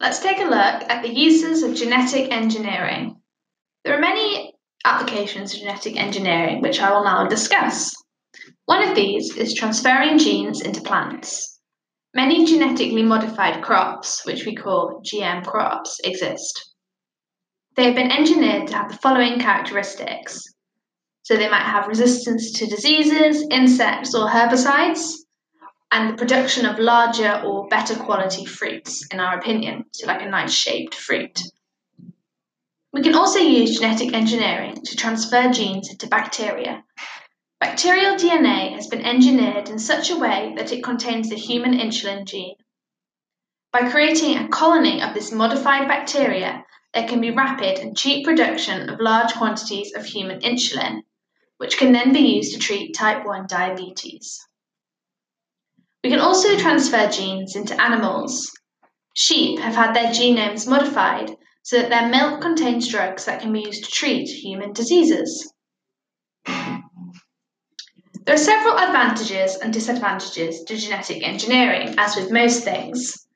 let's take a look at the uses of genetic engineering. There are many applications of genetic engineering which I will now discuss. One of these is transferring genes into plants. Many genetically modified crops, which we call GM crops, exist. They have been engineered to have the following characteristics. So they might have resistance to diseases, insects, or herbicides, and the production of larger or better quality fruits, in our opinion, so like a nice shaped fruit. We can also use genetic engineering to transfer genes into bacteria. Bacterial DNA has been engineered in such a way that it contains the human insulin gene. By creating a colony of this modified bacteria, there can be rapid and cheap production of large quantities of human insulin, which can then be used to treat type 1 diabetes. We can also transfer genes into animals. Sheep have had their genomes modified so that their milk contains drugs that can be used to treat human diseases. There are several advantages and disadvantages to genetic engineering, as with most things.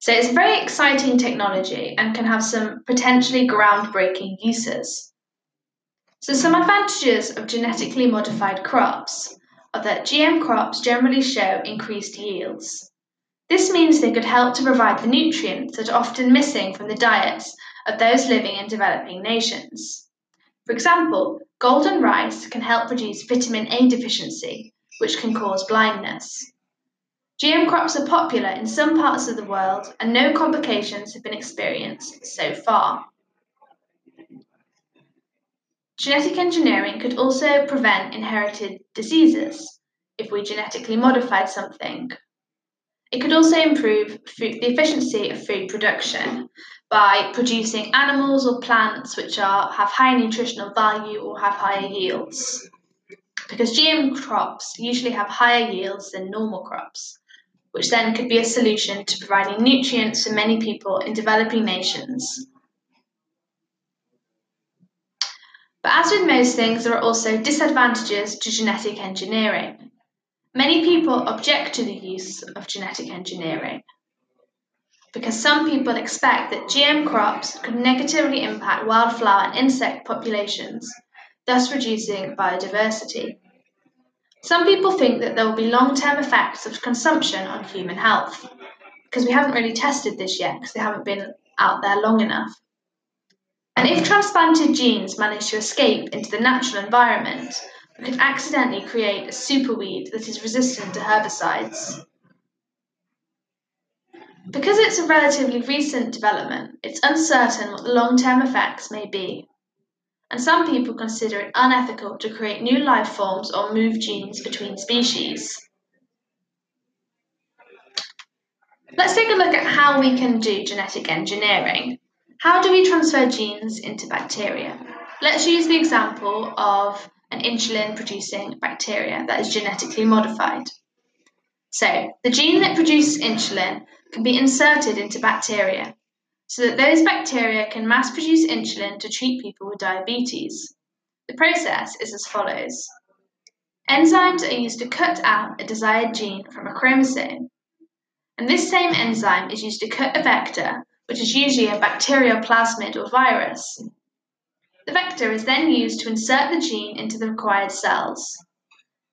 So it's a very exciting technology and can have some potentially groundbreaking uses. So, some advantages of genetically modified crops are that GM crops generally show increased yields. This means they could help to provide the nutrients that are often missing from the diets of those living in developing nations. For example, golden rice can help reduce vitamin A deficiency, which can cause blindness. GM crops are popular in some parts of the world and no complications have been experienced so far. Genetic engineering could also prevent inherited diseases if we genetically modified something. It could also improve food, the efficiency of food production by producing animals or plants which are, have high nutritional value or have higher yields. Because GM crops usually have higher yields than normal crops, which then could be a solution to providing nutrients for many people in developing nations. As with most things, there are also disadvantages to genetic engineering. Many people object to the use of genetic engineering because some people expect that GM crops could negatively impact wildflower and insect populations, thus reducing biodiversity. Some people think that there will be long term effects of consumption on human health, because we haven't really tested this yet, because they haven't been out there long enough. And if transplanted genes manage to escape into the natural environment, we could accidentally create a superweed that is resistant to herbicides. Because it's a relatively recent development, it's uncertain what the long term effects may be. And some people consider it unethical to create new life forms or move genes between species. Let's take a look at how we can do genetic engineering. How do we transfer genes into bacteria? Let's use the example of an insulin producing bacteria that is genetically modified. So, the gene that produces insulin can be inserted into bacteria so that those bacteria can mass produce insulin to treat people with diabetes. The process is as follows Enzymes are used to cut out a desired gene from a chromosome, and this same enzyme is used to cut a vector, which is usually a bacterial plasmid or virus. The vector is then used to insert the gene into the required cells.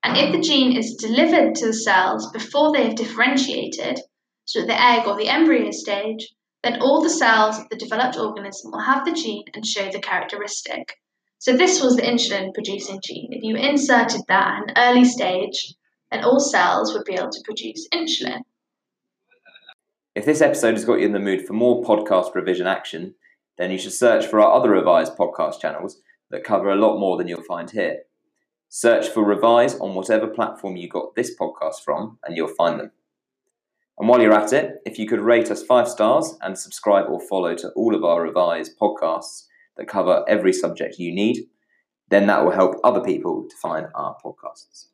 And if the gene is delivered to the cells before they have differentiated, so at the egg or the embryo stage, then all the cells of the developed organism will have the gene and show the characteristic. So this was the insulin producing gene. If you inserted that at an early stage, then all cells would be able to produce insulin. If this episode has got you in the mood for more podcast revision action, then you should search for our other Revise podcast channels that cover a lot more than you'll find here. Search for Revise on whatever platform you got this podcast from, and you'll find them. And while you're at it, if you could rate us five stars and subscribe or follow to all of our Revise podcasts that cover every subject you need, then that will help other people to find our podcasts.